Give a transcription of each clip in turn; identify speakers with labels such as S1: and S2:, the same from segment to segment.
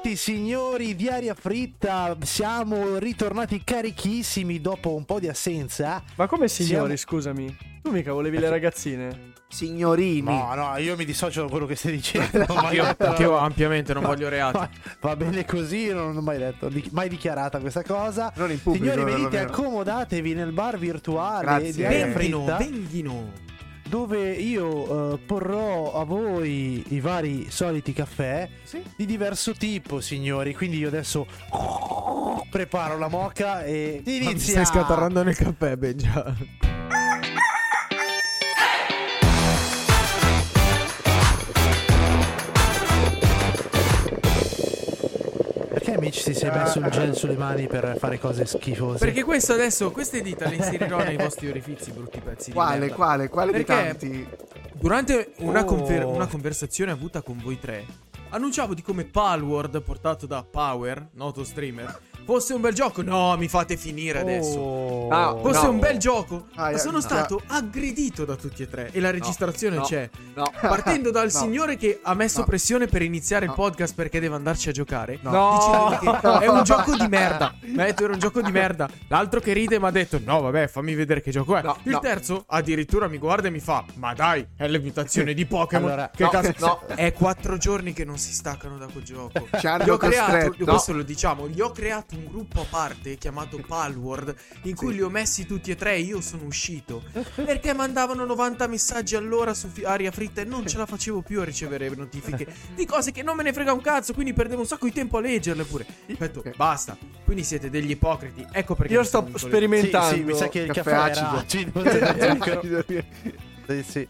S1: Bentornati signori di Aria Fritta, siamo ritornati carichissimi dopo un po' di assenza.
S2: Ma come signori,
S1: Siamo-
S2: scusami? Tu mica volevi le ragazzine?
S3: Signorini.
S1: No, no, io mi dissocio da quello che stai dicendo. mai
S4: Io,
S1: detto-
S4: io ampiamente non voglio reati.
S1: Va- Va bene così, non ho mai detto, mai dichiarata questa cosa.
S3: Non in pubblico.
S1: Signori, venite, accomodatevi nel bar virtuale
S3: Grazie.
S1: di Aria
S4: Venghino,
S1: Fritta,
S4: venghino.
S1: Dove io eh, porrò a voi i vari soliti caffè
S3: Sì.
S1: di diverso tipo, signori. Quindi io adesso preparo la moca e inizia.
S4: Stai scatarrando nel caffè, Benja.
S1: Amici ti sei messo il gel sulle mani per fare cose schifose?
S4: Perché questo adesso, queste dita le inserirò nei vostri orifizi, brutti pezzi di
S3: Quale, quale, quale di
S4: Perché?
S3: tanti?
S4: Durante una,
S1: Oh.
S4: confer- una conversazione avuta con voi tre, annunciavo di come Palworld, portato da Power, noto streamer, fosse un bel gioco. No, mi fate finire adesso.
S1: Oh.
S3: Ah,
S4: Fosse
S3: no.
S4: un bel gioco,
S3: Ah,
S4: ma
S3: eh,
S4: sono
S3: no.
S4: stato aggredito da tutti e tre. E la registrazione
S3: no.
S4: c'è.
S3: No.
S4: Partendo dal
S3: No.
S4: signore che ha messo
S3: No.
S4: pressione per iniziare il
S3: No.
S4: podcast perché deve andarci a giocare.
S3: No.
S4: Dicendo che è un gioco di merda. Mi ha detto era un gioco di merda. L'altro che ride mi ha detto: No, vabbè, fammi vedere che gioco è.
S3: No,
S4: il
S3: no.
S4: terzo addirittura mi guarda e mi fa: Ma dai, è l'imitazione di Pokémon.
S1: Allora,
S4: che
S3: no,
S4: cazzo
S3: no.
S4: È quattro giorni che non si staccano da quel gioco.
S3: Ci hanno
S4: Gli ho creato,
S3: costretto.
S4: questo lo diciamo, gli ho creato un gruppo a parte chiamato Palworld in cui
S3: Sì.
S4: li ho messi tutti e tre e io sono uscito perché mandavano 90 messaggi all'ora su fi- aria fritta e non ce la facevo più a ricevere notifiche di cose che non me ne frega un cazzo, quindi perdevo un sacco di tempo a leggerle pure. Ho detto,
S3: Ok.
S4: basta. Quindi siete degli ipocriti. Ecco perché
S2: Io sto
S4: le-
S1: Sì,
S2: sperimentando.
S1: sì, mi sa che il
S3: Caffè
S1: caffè,
S3: acido.
S1: acido. Sì, sì.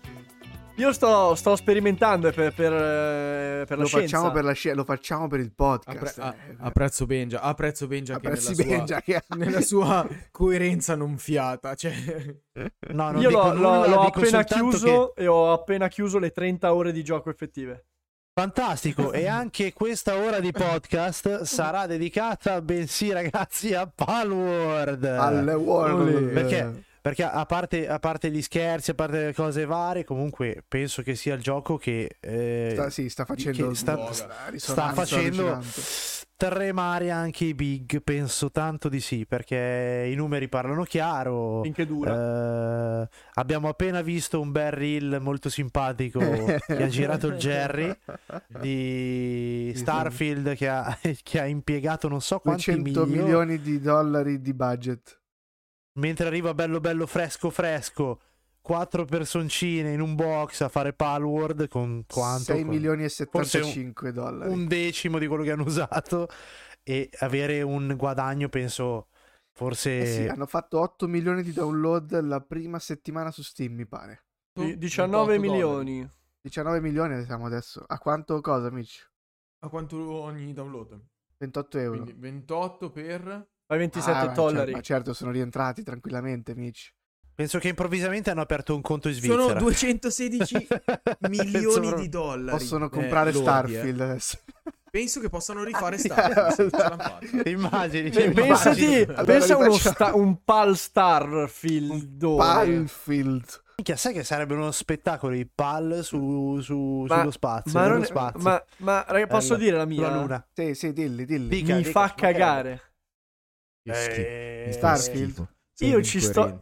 S2: Io sto, sto sperimentando per, per, eh, per la
S3: Lo
S2: scienza.
S3: facciamo per la scia- lo facciamo per il
S4: Appre-
S3: podcast.
S4: a-
S3: eh.
S4: apprezzo Benja, apprezzo Benja che nella sua,
S3: Benja che-
S4: nella sua coerenza non fiata, cioè
S1: No, non
S2: Io
S1: dico
S2: l'ho,
S1: nulla,
S2: l'ho
S1: dico
S2: appena
S1: soltanto
S2: chiuso e ho appena chiuso le 30 ore di gioco effettive.
S1: che- Fantastico, e anche questa ora di podcast sarà dedicata, bensì ragazzi, a Palworld.
S3: Alle World.
S1: Perché? Perché a parte, a parte gli scherzi, a parte le cose varie, comunque penso che sia il gioco che eh,
S3: Sta, sì, sta facendo
S1: che sta-
S3: una
S1: sta facendo tremare anche i big. Penso tanto di sì, perché i numeri parlano chiaro.
S2: Finché dura.
S1: Eh, abbiamo appena visto un bel reel molto simpatico che ha girato il Jerry di Starfield che ha, che ha impiegato non so quanti
S3: 200
S1: milioni,
S3: milioni di dollari di budget.
S1: Mentre arriva bello bello fresco fresco quattro personcine in un box a fare Palworld con quanto
S3: 6
S1: Con
S3: milioni e
S1: forse un-
S3: 75 dollari.
S1: un decimo di quello che hanno usato e avere un guadagno penso forse
S3: Eh sì, hanno fatto 8 milioni di download la prima settimana su Steam, mi pare.
S2: Di- 19
S4: 28 dollari.
S2: milioni.
S3: 19 milioni siamo adesso. A quanto cosa, amici?
S4: A quanto ogni download?
S3: 28 euro.
S4: Quindi 28 per
S2: Fai 27
S3: Ah,
S2: dollari.
S3: certo, ma certo, sono rientrati tranquillamente, amici.
S1: penso che improvvisamente hanno aperto un conto in Svizzera
S4: Sono 216 milioni di dollari.
S3: Possono
S4: Eh,
S3: comprare
S4: lordi,
S3: Starfield
S4: eh.
S3: adesso.
S4: Penso che possano rifare Starfield. l'hanno fatta.
S1: immagini, immagini.
S2: pensati,
S3: Allora
S2: pensa uno sta- un pal Starfield.
S3: Battlefield.
S1: Minchia, sai che sarebbe uno spettacolo i pal su, su-
S2: Ma-
S1: sullo spazio,
S2: Ma,
S1: nello
S2: non-
S1: spazio,
S2: ma, ma, raga, posso
S1: Bello.
S2: dire la mia?
S1: sulla luna.
S3: Sì, sì, dilli, dilli.
S1: Dica,
S2: Mi
S1: dica,
S2: fa cagare.
S1: Eh,
S3: fa Starfield.
S2: Io ci sto-.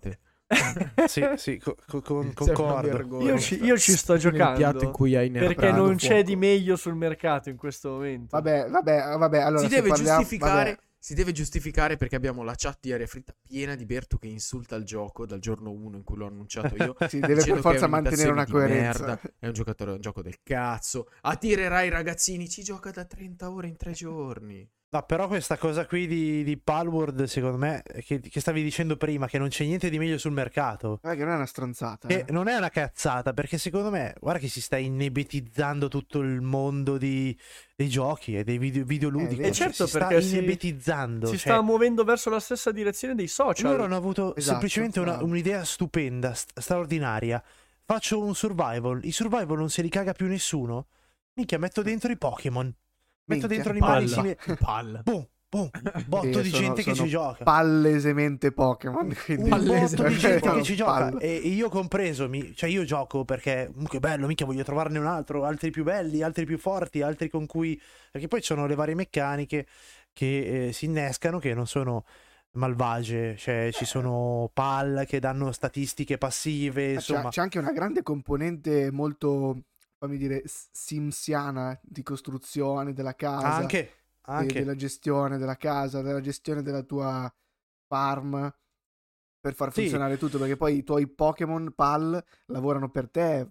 S1: Sì, sì, co- co- con- concordo.
S2: Io ci, io ci sto giocando.
S4: piatto in cui hai
S2: Perché non c'è
S4: fuoco.
S2: di meglio sul mercato in questo momento.
S3: Vabbè, vabbè, vabbè. Allora,
S4: si deve
S3: parliamo-
S4: giustificare.
S3: vabbè,
S4: Si deve giustificare perché abbiamo la chat di Aria Fritta piena di Berto che insulta il gioco dal giorno 1 in cui l'ho annunciato io.
S3: si deve per forza mantenere una coerenza.
S4: merda, è un giocatore, è un gioco del cazzo. Attirerai i ragazzini, ci gioca da 30 ore in 3 giorni.
S1: No, però questa cosa qui di, di Palworld, secondo me, che, che stavi dicendo prima, che non c'è niente di meglio sul mercato.
S3: Guarda che non è una stronzata.
S1: Che
S3: eh.
S1: non è una cazzata, perché secondo me, guarda che si sta inebetizzando tutto il mondo di- dei giochi e dei video, videoludici.
S3: Eh,
S2: Eh, certo,
S1: si sta
S2: perché si-
S1: inebetizzando.
S2: si
S1: cioè,
S2: sta muovendo verso la stessa direzione dei social.
S1: loro hanno avuto
S3: Esatto,
S1: semplicemente una- un'idea stupenda, st- straordinaria. Faccio un survival. I survival non se li caga più nessuno. Minchia, metto dentro i Pokémon. Metto dentro animali simili.
S4: Palla.
S1: Boom, boom, botto
S3: Sì,
S1: di
S3: sono-
S1: gente che
S3: sono
S1: ci gioca.
S3: palesemente Pokémon. Quindi
S1: un botto di gente
S3: Sono
S1: che ci gioca
S3: palle.
S1: e io compreso mi- cioè io gioco perché "Mm, che bello mica voglio trovarne un altro altri più belli altri più forti altri con cui perché poi ci sono le varie meccaniche che eh, si innescano che non sono malvagie cioè ci sono pal che danno statistiche passive
S3: Ma c'è,
S1: insomma
S3: c'è anche una grande componente molto, fammi dire, simsiana di costruzione della casa,
S1: anche anche
S3: della gestione della casa, della gestione della tua farm per far
S1: Sì.
S3: funzionare tutto, perché poi i tuoi Pokémon PAL lavorano per te,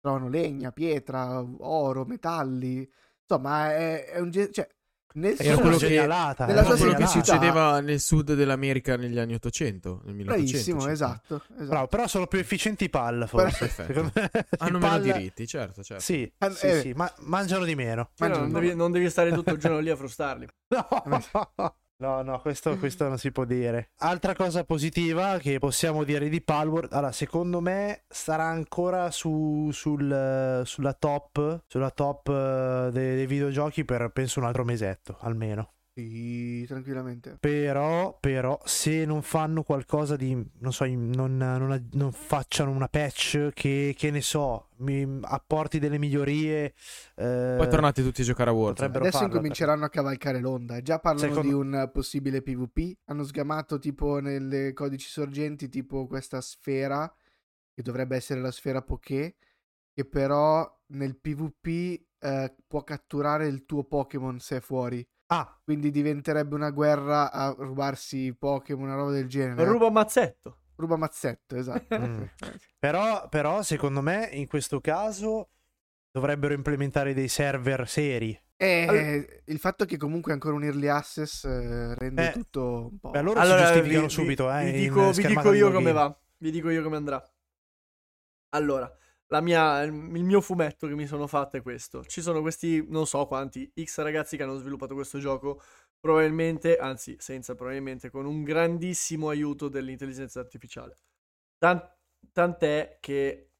S3: trovano legna, pietra, oro, metalli, insomma è, è un... ge- Cioè, nel
S4: Era quello
S1: una
S4: che- Era quello che
S1: genialata.
S4: succedeva nel sud dell'America negli anni 800, nel 1800.
S3: Bravissimo, esatto. esatto.
S1: Bravo, però sono più efficienti i pal forse
S4: Hanno
S1: I
S4: meno diritti, certo, certo.
S1: sì,
S3: Eh,
S1: sì,
S3: eh.
S1: sì, ma mangiano di meno
S2: Cioè,
S3: Mangiano
S2: non, devi, non devi stare tutto il giorno lì a frustarli.
S1: No, no, no, questo, questo non si può dire. Altra cosa positiva che possiamo dire di Palworld, allora, secondo me sarà ancora su, sul, sulla top, sulla top eh, dei, dei videogiochi per penso un altro mesetto almeno.
S3: Sì, tranquillamente.
S1: Però, però, se non fanno qualcosa di, non so, non, non- non facciano una patch che, che ne so, mi apporti delle migliorie. eh,
S4: Poi tornate tutti a giocare a Warzone.
S1: potrebbero
S3: Adesso
S1: farlo,
S3: incominceranno a cavalcare l'onda. Già parlano
S1: Secondo-
S3: di un possibile PvP. Hanno sgamato tipo nelle codici sorgenti tipo questa sfera che dovrebbe essere la sfera Poké che però nel PvP eh, può catturare il tuo Pokémon se è fuori.
S1: Ah,
S3: Quindi diventerebbe una guerra a rubarsi i Pokémon, una roba del genere.
S2: Ruba mazzetto.
S3: Ruba mazzetto, esatto.
S1: Mm. Però, però, secondo me, in questo caso dovrebbero implementare dei server seri.
S3: E il fatto che comunque è ancora un early access eh, rende
S1: Eh,
S3: tutto un po'.
S1: Beh, loro
S2: Allora,
S1: si giustificano
S2: vi-
S1: subito, eh.
S2: vi, dico, vi dico
S1: di
S2: io come va. Vi dico io come andrà. Allora, mia, il mio fumetto che mi sono fatto è questo. Ci sono questi, non so quanti, X ragazzi che hanno sviluppato questo gioco, probabilmente, anzi, senza probabilmente, con un grandissimo aiuto dell'intelligenza artificiale. Tan- tant'è che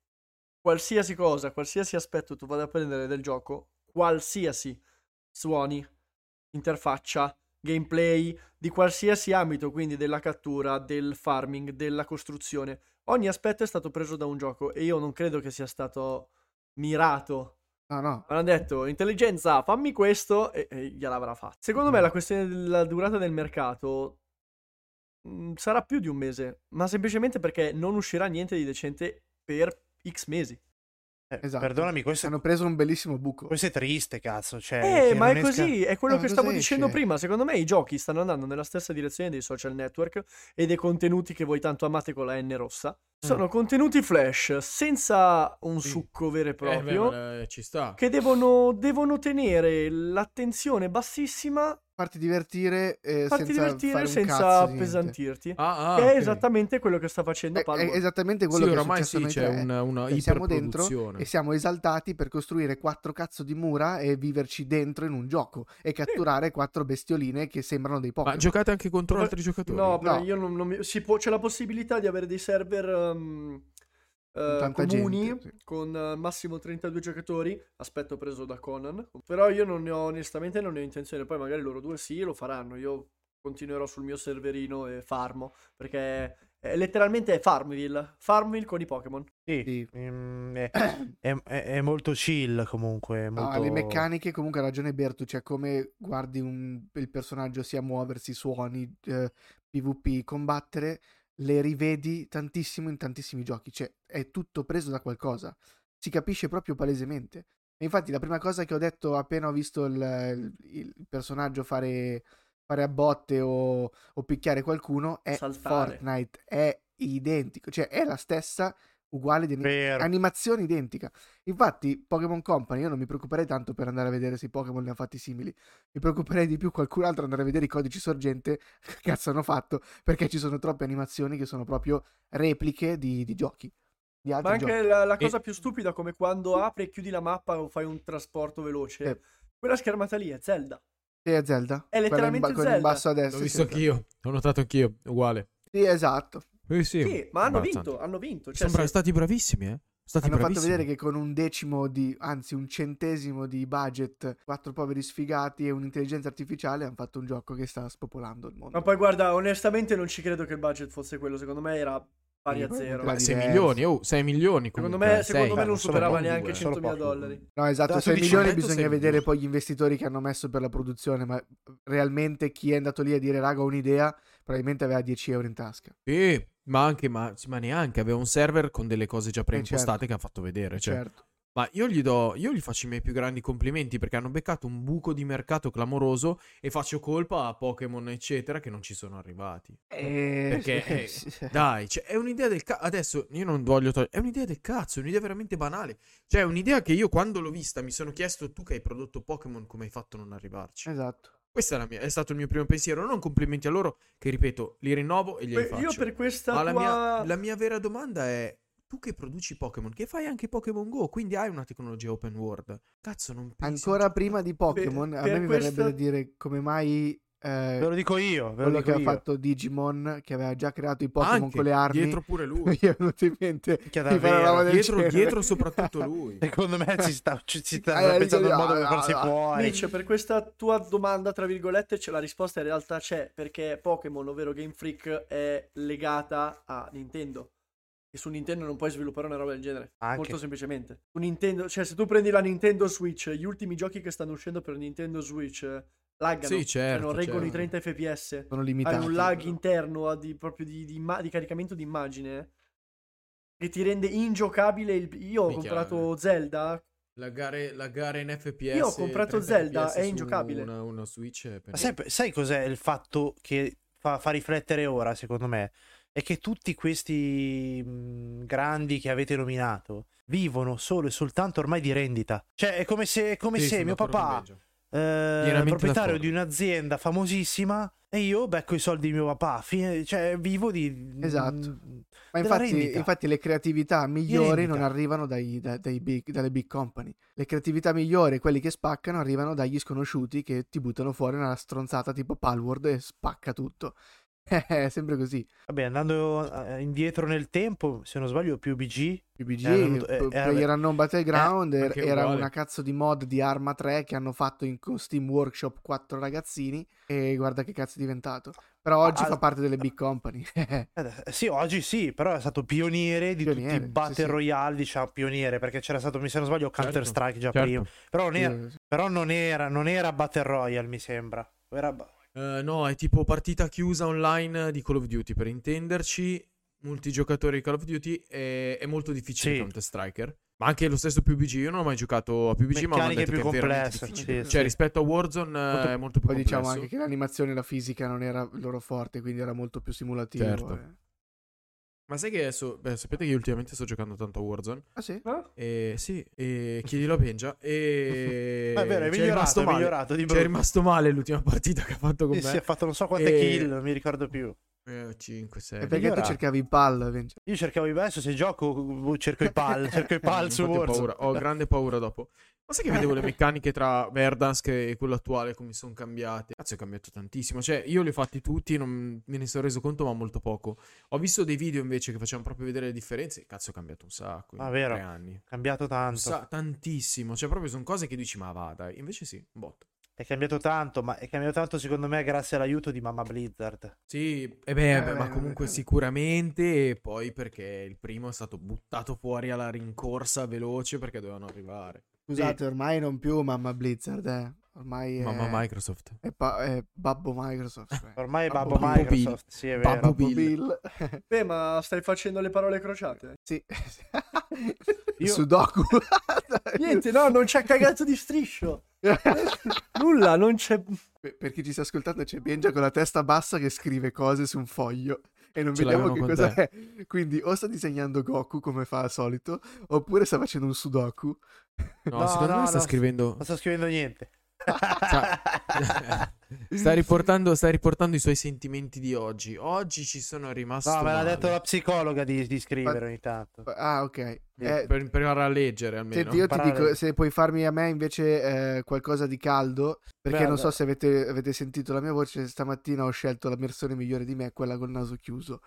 S2: qualsiasi cosa, qualsiasi aspetto tu vada a prendere del gioco, qualsiasi suoni, interfaccia, gameplay di qualsiasi ambito, quindi della cattura, del farming, della costruzione. Ogni aspetto è stato preso da un gioco e io non credo che sia stato mirato.
S3: No, no.
S2: Hanno detto, intelligenza, fammi questo e, e gliel'avrà fatto. Secondo me la questione della durata del mercato mh, sarà più di un mese, ma semplicemente perché non uscirà niente di decente per X mesi.
S1: Eh,
S3: Esatto.
S1: Perdonami, questo,
S3: Hanno preso un bellissimo buco.
S1: questo è triste, cazzo. Cioè,
S2: Eh,
S1: che
S2: ma è
S1: esca-
S2: così, è quello
S3: Ma
S2: che stavo dicendo
S3: esce?
S2: prima. Secondo me i giochi stanno andando nella stessa direzione dei social network e dei contenuti che voi tanto amate con la N rossa. Sono contenuti flash senza un
S1: Sì.
S2: succo vero e
S4: Eh,
S2: proprio.
S4: beh, eh, ci sta.
S2: Che devono, devono tenere l'attenzione bassissima,
S3: Farti divertire eh,
S2: farti
S3: senza
S2: divertire
S3: fare un
S2: senza appesantirti.
S4: Ah, ah,
S2: che
S4: ok.
S2: è esattamente quello che sta facendo
S3: È, è
S2: Palworld.
S3: esattamente quello
S4: Sì,
S3: che è successo
S4: sì, c'è una, una
S3: Cioè, siamo dentro e siamo esaltati per costruire quattro cazzo di mura e viverci dentro in un gioco e catturare quattro bestioline che sembrano dei
S4: Ma
S3: Pokémon.
S4: giocate anche contro
S2: Dove-
S4: altri giocatori?
S2: No, però
S3: No.
S2: io non, non mi- si può- c'è la possibilità di avere dei server ehm, eh, comuni
S3: gente, sì.
S2: con eh, massimo 32 giocatori. Aspetto preso da Conan. Però io non ne ho, onestamente, non ne ho intenzione. Poi magari loro due sì, lo faranno. Io continuerò sul mio serverino e farmo. Perché è, letteralmente è Farmville. Farmville con i Pokémon.
S1: Sì,
S3: Sì.
S1: mm, è, è- è- molto chill comunque. è
S3: No,
S1: molto...
S3: le meccaniche comunque ha ragione Bertu, cioè come guardi un- il personaggio sia muoversi, suoni, eh, PvP, combattere, le rivedi tantissimo in tantissimi giochi, cioè è tutto preso da qualcosa, si capisce proprio palesemente. E infatti la prima cosa che ho detto appena ho visto il, il- personaggio fare, fare a botte o, o picchiare qualcuno è
S2: Saltare.
S3: Fortnite, è identico, cioè è la stessa, uguale, di
S1: Vero.
S3: animazione identica. Infatti, Pokémon Company, io non mi preoccuperei tanto per andare a vedere se i Pokémon ne ha fatti simili. Mi preoccuperei di più qualcun altro andare a vedere i codici sorgente che cazzo hanno fatto, perché ci sono troppe animazioni che sono proprio repliche di, di giochi. Di
S2: Ma anche
S3: giochi.
S2: la, la cosa più stupida, come quando apri e chiudi la mappa o fai un trasporto veloce.
S3: Eh.
S2: Quella schermata lì è Zelda.
S3: Sì, è Zelda.
S2: È letteralmente
S3: ba- quella in
S2: Zelda.
S3: basso a destra.
S4: L'ho visto
S3: sì,
S4: anch'io, ho notato anch'io, uguale.
S3: Sì, esatto.
S4: Eh sì,
S2: Sì, ma hanno vinto, hanno vinto. Cioè,
S4: Sono
S2: se-
S4: stati bravissimi, eh. stati
S3: Hanno fatto
S4: bravissimi.
S3: vedere che con un decimo di, anzi un centesimo di budget, quattro poveri sfigati e un'intelligenza artificiale hanno fatto un gioco che sta spopolando il mondo.
S2: Ma poi guarda, onestamente non ci credo che il budget fosse quello, secondo me era pari a zero.
S4: Beh, 6
S3: diverso.
S4: milioni, oh, 6 milioni
S2: Secondo
S4: comunque,
S2: me, secondo
S4: sei.
S2: me non superava neanche
S1: due, sono
S2: 100.000
S1: pochi.
S2: dollari.
S3: No, esatto,
S4: Dato
S3: 6
S4: che
S3: milioni bisogna vedere
S4: milioni.
S3: poi gli investitori che hanno messo per la produzione, ma realmente chi è andato lì a dire raga ho un'idea, probabilmente aveva 10 euro in tasca.
S4: Sì, ma anche, ma, ma neanche, aveva un server con delle cose già preimpostate
S3: certo.
S4: che ha fatto vedere. Cioè,
S3: certo.
S4: Ma io gli do, io gli faccio i miei più grandi complimenti perché hanno beccato un buco di mercato clamoroso e faccio colpa a Pokémon, eccetera, che non ci sono arrivati.
S3: Eh,
S4: Perché, eh, Dai, cioè, è un'idea del cazzo. Adesso io non voglio togliere. È un'idea del cazzo, è un'idea veramente banale. Cioè, è un'idea che io quando l'ho vista mi sono chiesto, tu che hai prodotto Pokémon, come hai fatto a non arrivarci?
S3: Esatto.
S4: Questo è, la mia- è stato il mio primo pensiero. Non complimenti a loro, che ripeto, li rinnovo e glieli
S2: Beh,
S4: faccio.
S2: io per questa
S4: Ma la
S2: tua...
S4: mia, la mia vera domanda è: tu che produci Pokémon, che fai anche Pokémon Go, quindi hai una tecnologia open world. Cazzo, non pensi
S3: Ancora prima di Pokémon, a me mi
S2: questa-
S3: verrebbe da dire come mai eh,
S1: Ve lo dico io, ve lo
S3: quello
S1: dico
S3: che ha fatto Digimon, che aveva già creato i Pokémon
S4: Anche,
S3: con le armi,
S4: dietro pure lui.
S3: mi è venuto in mente una
S1: davvero.
S4: dietro, dietro soprattutto lui.
S1: Secondo me ci sta, ci, ci sta
S3: Eh,
S1: pensando il modo per
S3: ah,
S1: farsi
S3: ah,
S1: fuori.
S2: Mitch, per questa tua domanda, tra virgolette, c'è la risposta in realtà c'è, perché Pokémon, ovvero Game Freak, è legata a Nintendo. E su Nintendo non puoi sviluppare una roba del genere.
S1: Anche.
S2: Molto semplicemente. Su Nintendo, cioè se tu prendi la Nintendo Switch, gli ultimi giochi che stanno uscendo per Nintendo Switch laggano.
S4: Sì,
S2: cioè
S4: certo,
S2: non reggono i
S4: certo.
S2: 30 fps.
S3: Sono limitati.
S2: Hai un lag interno a di, proprio di, di imma- di caricamento di immagine che ti rende ingiocabile. Il... Io ho
S4: Minchia,
S2: comprato Zelda.
S4: La gara in FPS.
S2: Io ho comprato
S4: 30
S2: Zelda,
S4: FPS
S2: è ingiocabile.
S4: Una, una Switch.
S1: Ma sai, sai cos'è il fatto che fa, fa riflettere ora, secondo me? È che tutti questi mh, grandi che avete nominato vivono solo e soltanto ormai di rendita. Cioè, è come se, è come
S4: Sì,
S1: se mio papà. Eh, proprietario
S4: d'accordo.
S1: di un'azienda famosissima, e io becco i soldi di mio papà. Fine- cioè, vivo di.
S3: Esatto.
S1: mh,
S3: Ma infatti, infatti le creatività migliori non arrivano dai, da- dai big- dalle big company. Le creatività migliori, quelli che spaccano, arrivano dagli sconosciuti che ti buttano fuori una stronzata tipo Palworld e spacca tutto. È sempre così.
S1: Vabbè, andando eh, indietro nel tempo, se non sbaglio, più BG.
S3: PBG,
S1: È venuto- è-
S3: P-
S1: è-
S3: PlayerUnknown Battleground
S4: anche
S3: era
S4: uguale.
S3: una cazzo di mod di Arma 3 che hanno fatto in con Steam Workshop quattro ragazzini e guarda che cazzo è diventato. Però oggi
S1: Ah,
S3: fa parte delle big company.
S1: Eh, sì, oggi sì, però è stato pioniere di
S3: Pioniere,
S1: tutti i
S3: sì,
S1: Battle
S3: sì.
S1: Royale, diciamo pioniere, perché c'era stato, mi se non sbaglio, Counter Strike già
S4: certo.
S1: prima. Però non era,
S3: Sì,
S1: però non era, non era Battle Royale, mi sembra. Era
S4: Eh, no, è tipo partita chiusa online di Call of Duty. Per intenderci, multigiocatori di Call of Duty è, è molto difficile
S1: Sì.
S4: Counter Striker. Ma anche lo stesso PUBG. Io non ho mai giocato a PUBG, ma mi
S1: Meccaniche
S4: detto
S1: più
S4: che è veramente
S1: complesse,
S4: difficile.
S1: sì,
S4: Cioè,
S1: sì.
S4: rispetto a Warzone
S3: Molto-
S4: eh, è molto più
S3: Poi
S4: complesso.
S3: diciamo anche che l'animazione e la fisica non era il loro forte, quindi era molto più simulativo.
S4: Certo.
S3: eh.
S4: Ma sai che adesso... Beh, sapete che io ultimamente sto giocando tanto a Warzone?
S3: Ah sì?
S2: Eh?
S4: E sì, e chiedilo a Benja. E...
S1: Ah, è vero, è migliorato,
S4: rimasto
S1: è
S4: male.
S1: migliorato di
S4: Ci è
S1: brutto.
S4: rimasto male l'ultima partita che ha fatto con
S1: Sì,
S4: me.
S1: sì, ha fatto non so quante
S4: E-
S1: kill, non mi ricordo più.
S4: 5, 6.
S3: E perché tu
S1: migliorato.
S3: cercavi il pal, Vince?
S1: Io cercavo i adesso se gioco uh, cerco i pal, cerco i pal su
S4: Infatti ho
S1: Warzone.
S4: paura, ho grande paura dopo. Ma sai che vedevo le meccaniche tra Verdansk e quello attuale come sono cambiate? Cazzo, è cambiato tantissimo. Cioè, io li ho fatti tutti, non me ne sono reso conto, ma molto poco. Ho visto dei video invece che facevano proprio vedere le differenze. Cazzo, è cambiato un sacco. in
S1: Ah, vero.
S4: tre anni.
S1: cambiato tanto.
S4: sa- tantissimo. Cioè, proprio sono cose che dici, ma va, dai. Invece sì, un botto.
S1: È cambiato tanto, ma è cambiato tanto secondo me grazie all'aiuto di Mamma Blizzard.
S4: Sì, e beh,
S3: Eh,
S4: beh, ma comunque
S3: eh.
S4: sicuramente. E poi perché il primo è stato buttato fuori alla rincorsa veloce perché dovevano arrivare.
S3: Scusate, ormai non più mamma Blizzard, eh. Ormai è,
S4: Mamma Microsoft.
S3: è, pa- è babbo Microsoft. eh.
S1: Ormai è
S4: Babbo
S1: Babbo
S4: Bill.
S1: Microsoft, sì, è vero.
S4: Babbo
S3: Babbo
S4: Bill.
S3: Bill.
S2: Beh, ma stai facendo le parole crociate?
S3: sì.
S1: Io-
S3: Sudoku.
S2: Niente, no, non c'è cagato di striscio. Nulla, non c'è.
S3: Per per chi ci sta ascoltando c'è Benja con la testa bassa che scrive cose su un foglio e non
S4: Ce
S3: vediamo che
S4: l'avevano
S3: cosa
S4: con
S3: è. Quindi o sta disegnando Goku come fa al solito, oppure sta facendo un Sudoku.
S4: No,
S1: No,
S4: secondo
S1: no,
S4: me sta
S1: no.
S4: scrivendo.
S1: Non sto scrivendo niente.
S4: sta, riportando, sta riportando i suoi sentimenti di oggi. Oggi ci sono rimasto.
S1: No, me l'ha
S4: male.
S1: detto la psicologa di, di scrivere ogni tanto.
S3: Ah, ok. Eh,
S4: Per imparare a leggere almeno.
S3: Senti, io ti dico, se puoi farmi a me invece eh, qualcosa di caldo, perché
S1: Beh,
S3: non so se avete, avete sentito la mia voce, stamattina ho scelto la versione migliore di me, quella col naso chiuso.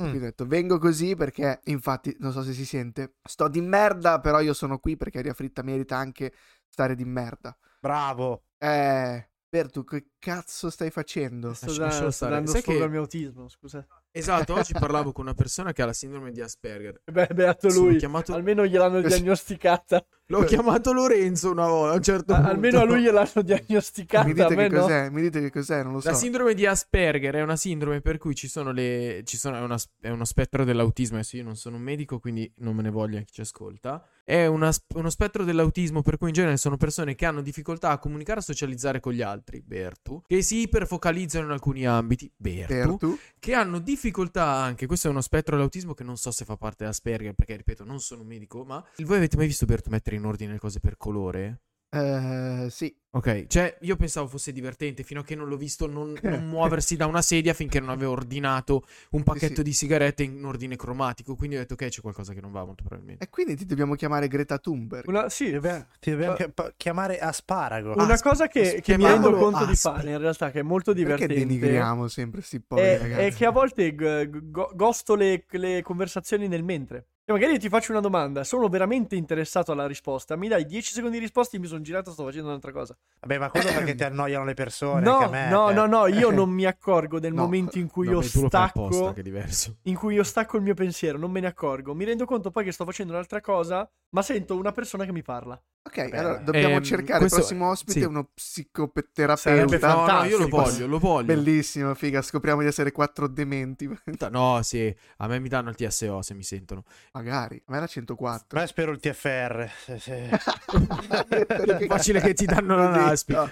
S3: Quindi ho detto vengo così perché, infatti, non so se si sente, sto di merda, però io sono qui perché Aria Fritta merita anche stare di merda.
S1: Bravo.
S3: Eh, Bertu, che cazzo stai facendo?
S2: Sto,
S4: Lascia-
S2: da- sto
S4: stare.
S2: dando
S4: Sai
S2: sfogo
S4: che-
S2: al mio autismo, scusa.
S4: Esatto, oggi parlavo con una persona che ha la sindrome di Asperger.
S2: Beh, beato lui.
S4: chiamato-
S2: Almeno gliel'hanno diagnosticata.
S4: L'ho chiamato Lorenzo una volta, a un certo
S2: A-
S4: punto.
S2: almeno a lui gliel'hanno diagnosticata.
S3: Mi
S2: a
S3: dite
S2: me
S3: che
S2: no.
S3: cos'è? Mi dite che cos'è? Non lo so.
S4: La sindrome di Asperger è una sindrome per cui ci sono le. Ci sono, è, una- è uno spettro dell'autismo. Adesso io non sono un medico, quindi non me ne voglia chi ci ascolta. È una uno spettro dell'autismo per cui in genere sono persone che hanno difficoltà a comunicare e a socializzare con gli altri, Bertu. Che si iperfocalizzano in alcuni ambiti, Bertu.
S3: Bertu?
S4: Che hanno difficoltà anche. Questo è uno spettro dell'autismo che non so se fa parte dell'Asperger, perché ripeto, non sono un medico. Ma voi avete mai visto Bertu mettere in ordine le cose per colore?
S3: Eh, sì.
S4: Ok, cioè io pensavo fosse divertente fino a che non l'ho visto non, non muoversi da una sedia finché non avevo ordinato un pacchetto
S3: sì.
S4: di sigarette in ordine cromatico. Quindi ho detto ok, c'è qualcosa che non va molto probabilmente.
S3: E quindi ti dobbiamo chiamare Greta Thunberg.
S2: Una, sì,
S1: Ti dobbiamo, ti dobbiamo chi- pa- chiamare asparago.
S2: una
S4: Asp-
S2: cosa che, che mi rendo conto di
S4: Asp.
S2: fare in realtà, che è molto
S3: Perché
S2: divertente.
S3: denigriamo sempre sti poveri
S2: è,
S3: ragazzi?
S2: è che a volte g- go- gosto le, le conversazioni nel mentre. Cioè, magari io ti faccio una domanda, sono veramente interessato alla risposta. Mi dai 10 secondi di risposta, io mi sono girato, sto facendo un'altra cosa.
S1: Vabbè, ma quello perché ti annoiano le persone.
S2: No,
S1: anche a me,
S2: no,
S1: eh.
S2: no, no, io non mi accorgo del
S3: No,
S2: momento in cui
S4: No,
S2: io
S4: fai apposta,
S2: stacco.
S4: che è diverso.
S2: In cui io stacco il mio pensiero, non me ne accorgo. Mi rendo conto poi che sto facendo un'altra cosa, ma sento una persona che mi parla.
S3: Ok,
S1: Vabbè,
S3: allora dobbiamo
S4: Ehm,
S3: cercare
S4: questo-
S3: il prossimo ospite
S4: sì.
S3: uno psicoterapeuta.
S4: No, no, io lo voglio, lo voglio.
S3: Bellissimo, figa, scopriamo di essere quattro dementi.
S4: No, sì, a me mi danno il TSO se mi sentono.
S3: Magari, a me era 104.
S1: Ma spero il TFR. se-
S4: È facile che ti danno la NASPI.
S3: No.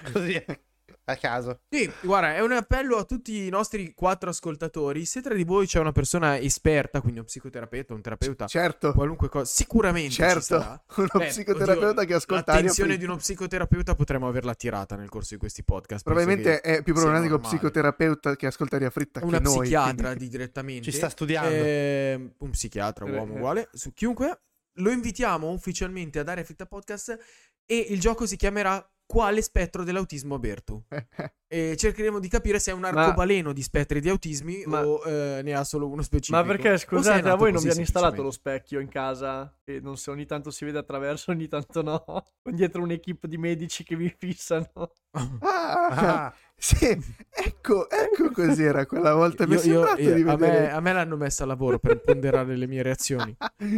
S1: A caso.
S4: Sì, guarda, è un appello a tutti i nostri quattro ascoltatori. Se tra di voi c'è una persona esperta, quindi un psicoterapeuta, un terapeuta,
S3: Certo,
S4: qualunque cosa, sicuramente
S3: certo. Uno
S4: Beh,
S3: psicoterapeuta
S4: oddio,
S3: che ascolta Aria
S4: L'attenzione di uno psicoterapeuta potremmo averla tirata nel corso di questi podcast.
S3: Probabilmente è più problematico
S4: normale.
S3: psicoterapeuta che ascolta Aria Fritta
S4: Una
S3: che noi.
S4: psichiatra
S3: quindi-
S4: di direttamente.
S1: Ci sta studiando.
S4: Ehm, un psichiatra,
S2: Eh,
S4: uomo
S2: eh.
S4: uguale. Su chiunque. Lo invitiamo ufficialmente a dare Fritta Podcast. E il gioco si chiamerà Quale spettro dell'autismo ha Bertu? E cercheremo di capire se è un arcobaleno di spettri di autismi
S2: Ma-
S4: o eh, ne ha solo uno specifico.
S2: Ma perché, scusate, a voi non vi hanno installato lo specchio in casa? E non so, ogni tanto si vede attraverso, ogni tanto no. Con dietro un'equipe di medici che vi fissano.
S3: Ah,
S1: Ah,
S3: sì, ecco, ecco cos'era quella volta. Mi è
S4: Io- io-
S3: sembrato
S4: io-
S3: di
S4: a,
S3: vedere.
S4: me, a me l'hanno messa a lavoro per ponderare le mie reazioni.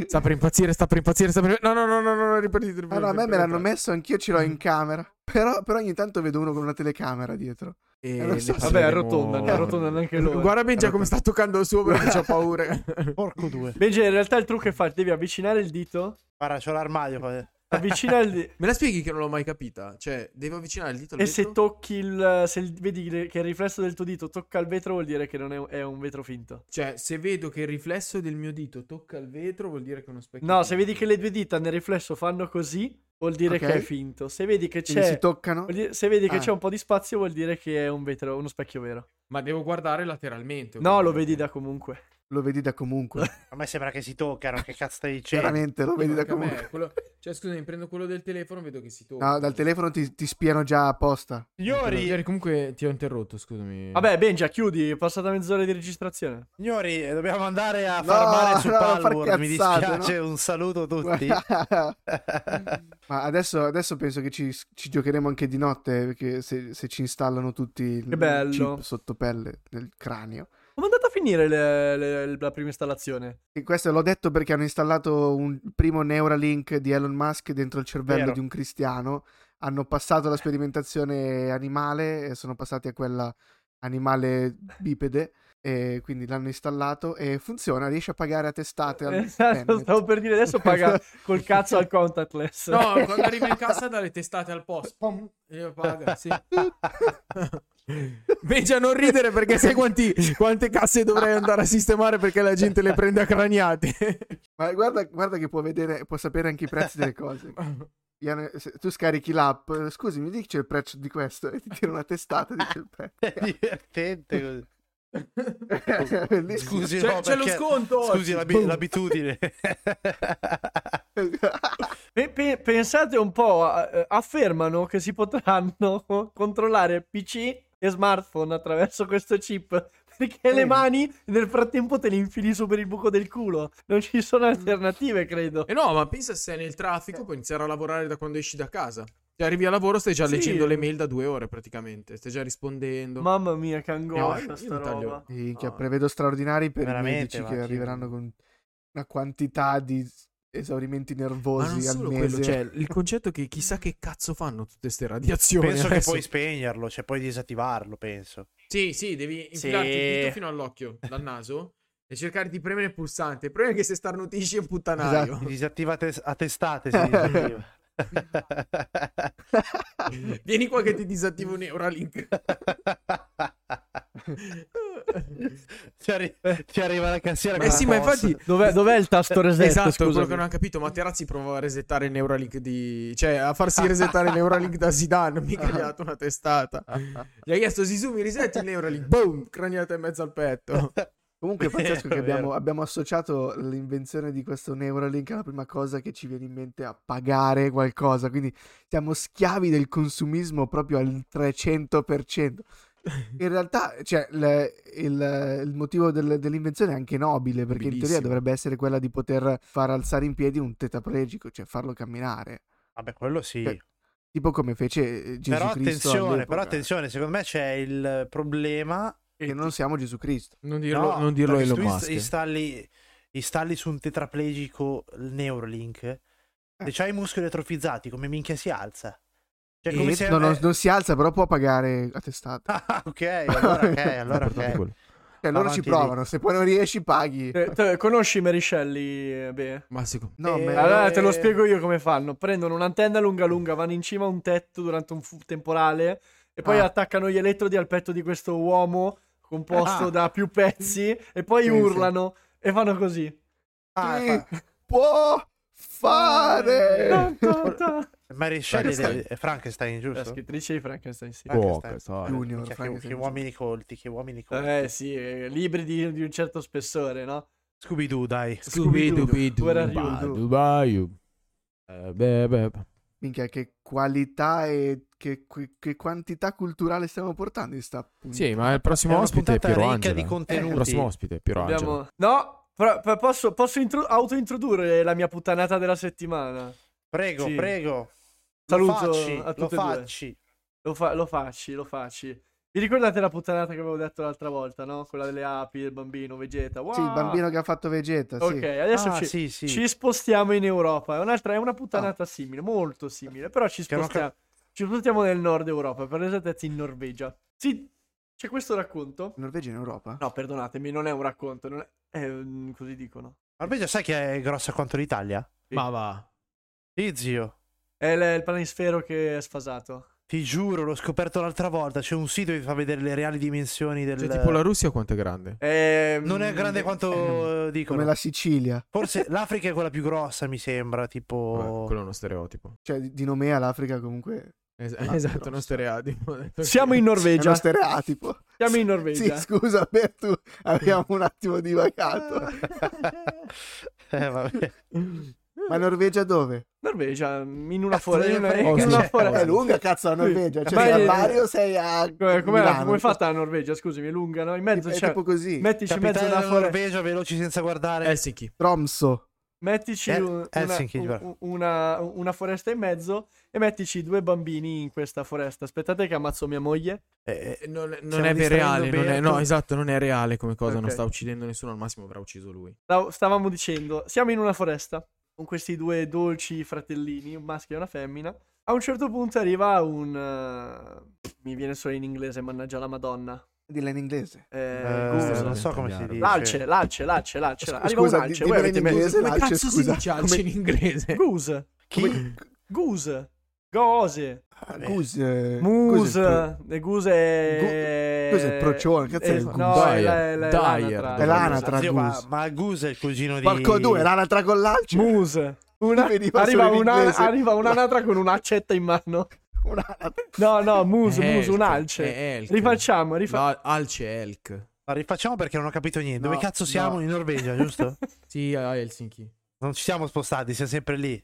S4: Sta per impazzire, sta per impazzire, sta per... No, no, no, no, no, no ripetite,
S3: Ah, no, a me me l'hanno
S4: messo
S3: messo, anch'io ce l'ho in camera. Però, però ogni tanto vedo uno con una telecamera dietro.
S4: E
S3: Eh, so.
S2: Vabbè, arrotondano, arrotondano anche loro.
S4: Guarda Benja come sta toccando il suo perché c'ho paura.
S1: porco due.
S2: Benji, in realtà il trucco è fare, devi avvicinare il dito.
S1: Guarda, c'ho l'armadio. poi.
S2: Avvicina il dito.
S4: Me la spieghi che non l'ho mai capita? Cioè, devo avvicinare il dito al
S2: E se
S4: vetro?
S2: tocchi il. Se il- vedi che che il riflesso del tuo dito tocca il vetro, vuol dire che non è, è un vetro finto.
S4: Cioè, se vedo che il riflesso del mio dito tocca il vetro, vuol dire che è uno specchio.
S2: No, se vedi che le due dita nel riflesso fanno così, vuol dire
S3: Ok.
S2: che è finto. Se vedi che
S3: Quindi
S2: c'è.
S3: si toccano.
S2: dire- se vedi che
S3: Ah.
S2: c'è un po' di spazio, vuol dire che è un vetro, uno specchio vero.
S4: Ma devo guardare lateralmente.
S2: No, lo vedi da comunque.
S3: Lo vedi da comunque.
S1: A me sembra che si toccano. Che cazzo stai dicendo?
S3: Chiaramente lo vedi da
S4: me,
S3: comunque.
S4: quello- Cioè, scusami, prendo quello del telefono, vedo che si tocca.
S3: No, dal telefono ti, ti spiano già apposta.
S1: Signori,
S4: Ieri comunque ti ho interrotto, scusami.
S2: Vabbè, Benja, chiudi, è passata mezz'ora di registrazione.
S1: signori, eh, dobbiamo andare a
S3: No,
S1: farmare su
S3: no, far
S1: Palworld. Mi
S3: cazzate,
S1: dispiace. Un saluto a tutti.
S3: Ma adesso, adesso penso che ci, ci giocheremo anche di notte. Perché se, se ci installano tutti il
S2: Che bello.
S3: chip sotto pelle nel cranio.
S2: Come è andata a finire le- le- la prima installazione?
S3: E questo l'ho detto perché hanno installato un primo Neuralink di Elon Musk dentro il cervello
S1: Vero.
S3: di un cristiano. Hanno passato la sperimentazione animale e sono passati a quella animale bipede. E quindi l'hanno installato e funziona, riesce a pagare a testate. al
S2: Esatto, stavo per dire adesso paga col cazzo al contactless.
S4: No, quando arriva in cassa dalle testate al posto. Pom, e io paga, sì. Benja non ridere perché sai quanti- quante casse dovrei andare a sistemare perché la gente le prende a craniate.
S3: Ma guarda, guarda che può vedere, può sapere anche i prezzi delle cose. Tu scarichi l'app, scusi, mi dici il prezzo di questo? E ti tira una testata e dice il prezzo.
S1: È divertente così. Scusi,
S4: C'è-
S1: no,
S4: c'è lo sconto
S1: Scusi,
S4: Boom.
S1: l'abitudine.
S2: Pe- pe- pensate un po', affermano che si potranno controllare PC e smartphone attraverso questo chip Perché le
S3: Vedi?
S2: mani nel frattempo te le infili su per il buco del culo. Non ci sono alternative, credo.
S4: E no, ma pensa se sei nel traffico, puoi iniziare a lavorare da quando esci da casa. Cioè, arrivi al lavoro, stai già
S2: Sì.
S4: leggendo le mail da due ore praticamente. Stai già rispondendo.
S2: Mamma mia, che angoscia
S4: io
S2: sta roba.
S3: Minchia,
S4: No.
S3: prevedo straordinari per i
S1: Veramente,
S3: medici
S1: ma
S3: che arriveranno con una quantità di esaurimenti
S4: Ma non
S3: nervosi al mese.
S4: quello, cioè, il concetto è che chissà che cazzo fanno tutte ste radiazioni.
S1: Penso che
S4: adesso.
S1: puoi spegnerlo, cioè puoi disattivarlo, penso.
S4: Sì, sì, devi
S2: Sì.
S4: infilarti il dito fino all'occhio, dal naso, e cercare di premere il pulsante. Il problema è che se starnutisci è un puttanaio.
S3: Esatto.
S1: Disattiva a, tes- a testate si disattiva.
S4: Vieni qua che ti disattivo un Neuralink.
S1: Ti, arri- ti arriva la cassiera
S4: Eh sì, ma
S1: posta.
S4: infatti...
S2: Dov'è, dov'è il tasto reset?
S4: Esatto,
S2: scusa?
S4: quello che non ho capito. Materazzi provava a resettare il Neuralink di... Cioè, a farsi resettare il Neuralink da Zidane. Mica gli ha dato una testata. Gli ha chiesto, Sisu, mi risetti il Neuralink? Boom! Craniata in mezzo al petto.
S3: Comunque è pazzesco che abbiamo, abbiamo associato l'invenzione di questo Neuralink alla prima cosa che ci viene in mente a pagare qualcosa, quindi siamo schiavi del consumismo proprio al 300%. In realtà, cioè, il, il- il motivo del- dell'invenzione è anche nobile, perché in teoria dovrebbe essere quella di poter far alzare in piedi un tetraplegico, cioè farlo camminare.
S1: Vabbè, quello sì.
S3: Eh, Tipo come fece eh, Gesù
S1: Però
S3: Cristo
S1: attenzione, però attenzione, secondo me c'è il problema
S3: che non siamo Gesù Cristo.
S4: Non dirlo,
S1: No,
S4: non dirlo Elon Musk.
S1: installi, installi su un tetraplegico il Neuralink
S3: Eh.
S1: e c'hai i muscoli atrofizzati, come minchia si alza? Cioè,
S3: E
S1: come se...
S3: no, non,
S1: eh,
S3: non si alza, però può pagare a testata.
S1: Ah, ok, allora ok, allora ok.
S4: quello.
S3: Cioè, loro
S1: Avanti
S3: ci provano, se poi non riesci paghi.
S2: Eh, te- conosci Meriscelli? eh, Beh.
S4: Ma secondo
S3: No,
S1: Eh,
S3: me-
S2: Allora te lo spiego io come fanno. Prendono un'antenna lunga lunga, vanno in cima a un tetto durante un fu- temporale e poi
S3: Ah.
S2: attaccano gli elettrodi al petto di questo uomo composto
S1: Ah.
S2: da più pezzi e poi
S3: Sì,
S2: urlano e fanno così.
S1: Ah,
S3: Sì,
S1: fa-
S3: può fare.
S2: Ta, ta.
S1: Mary Shelley
S4: Frankenstein.
S1: è Frankenstein,
S2: La
S1: giusto?
S2: scrittrice di Frankenstein, sì.
S1: Frankenstein.
S3: Junior,
S1: Minchia, che,
S3: Frankenstein.
S1: che uomini colti, che uomini colti.
S2: Eh sì, eh, libri di, di un certo spessore, no?
S1: Scooby-Doo, dai.
S2: Scooby-Doo?
S4: Dubai. Eh, beh, beh.
S3: Minchia, che qualità e che, che- che quantità culturale stiamo portando in sta puntata.
S4: Sì, ma il prossimo ospite è Piero
S1: ricca
S4: Angela.
S1: di contenuti.
S4: Il prossimo ospite è Piero Angela.
S2: Abbiamo... No, però- posso, posso intro- autointrodurre la mia puttanata della settimana?
S1: Prego,
S2: Sì.
S1: prego.
S2: Saluto
S1: lo facci,
S2: a
S1: lo
S2: e due.
S1: facci.
S2: Lo, fa- lo facci, lo facci. Vi ricordate la puttanata che avevo detto l'altra volta, no? Quella delle api, il bambino, Vegeta. Wow.
S3: Sì, il bambino che ha fatto Vegeta, sì.
S2: Ok, adesso
S1: Ah,
S2: ci,
S1: sì, sì.
S2: ci spostiamo in Europa. È, un'altra, è una puttanata simile, molto simile. Però ci spostiamo, ci spostiamo nel nord Europa, per esattezza in Norvegia. Sì, c'è questo racconto.
S3: Norvegia in Europa?
S2: No, perdonatemi, non è un racconto, non è... è, mm, così dicono.
S1: Norvegia sai che è grossa quanto l'Italia?
S4: Ma va.
S1: Sì, zio.
S2: È il, il planisfero che è sfasato.
S1: Ti giuro, l'ho scoperto l'altra volta. C'è un sito che fa vedere le reali dimensioni del...
S4: Cioè, tipo la Russia quanto è grande?
S2: È,
S1: Non è grande quanto eh, dicono.
S3: Come la Sicilia.
S1: Forse l'Africa è quella più grossa, mi sembra. Tipo...
S4: Vabbè, quello è uno stereotipo.
S3: Cioè, di Nomea l'Africa comunque
S4: Es-
S3: Ah,
S4: esatto,
S3: grossa.
S4: uno stereotipo.
S2: Siamo in
S3: è
S2: Norvegia.
S3: uno stereotipo.
S2: Siamo in
S3: Sì,
S2: Norvegia.
S3: scusa, Bertu, abbiamo un attimo divagato.
S1: eh, vabbè.
S3: Ma Norvegia dove?
S2: Norvegia, in una foresta. una
S4: Oslo.
S2: foresta.
S3: È lunga cazzo la Norvegia. Cioè,
S2: Ma
S3: sei a
S2: è-
S3: Bari o sei a
S2: Come, come è fatta la Norvegia? Scusami, è lunga, no? In mezzo
S3: È
S2: c'è.
S3: tipo così.
S2: Mettici in mezzo una foresta.
S1: Norvegia, veloci senza guardare.
S4: Helsinki.
S3: Tromso.
S2: Mettici
S1: Eh,
S2: un- una, un- una, una foresta in mezzo e mettici due bambini in questa foresta. Aspettate che ammazzo mia moglie.
S1: Eh,
S4: Eh, Non, non è reale, non è, no, esatto, non è reale come cosa, non
S2: Ok.
S4: sta uccidendo nessuno, al massimo avrà ucciso lui.
S2: Stav- Stavamo dicendo, siamo in una foresta con questi due dolci fratellini, un maschio e una femmina. A un certo punto arriva un... eh, mi viene solo in inglese, mannaggia la madonna.
S3: Dilla in inglese.
S2: Eh, goose.
S1: non so come si dice.
S2: L'alce, l'alce, l'alce, l'alce.
S3: Scusa,
S2: Arriva un alce. Voi avete
S3: in
S2: messo...
S3: inglese,
S4: Come
S3: l'alce,
S4: cazzo
S3: scusa.
S4: si dice alce
S3: Come-
S4: in inglese?
S2: Goose.
S1: Chi?
S2: Goose. Gose.
S1: Vabbè.
S3: Goose.
S2: Muse. Le guse è...
S3: Cos'è il procione? Cazzo è il?
S2: No, è,
S4: Dyer.
S2: è
S4: Dyer.
S2: l'anatra.
S3: È l'anatra.
S1: Zio, ma, ma Goose è il cugino di...
S3: Porco due, l'anatra con l'alce.
S2: Muse. Una- arriva, una, arriva un'anatra con un'accetta in mano.
S3: Un'anatra.
S2: No, no, muse, muse, un alce.
S4: è elk.
S2: Rifacciamo, rifacciamo.
S4: No, alce è elk.
S1: Ma rifacciamo perché non ho capito niente.
S2: No,
S1: Dove cazzo siamo?
S2: no.
S1: In Norvegia, giusto?
S4: Sì, a Helsinki.
S1: non ci siamo spostati, siamo sempre lì.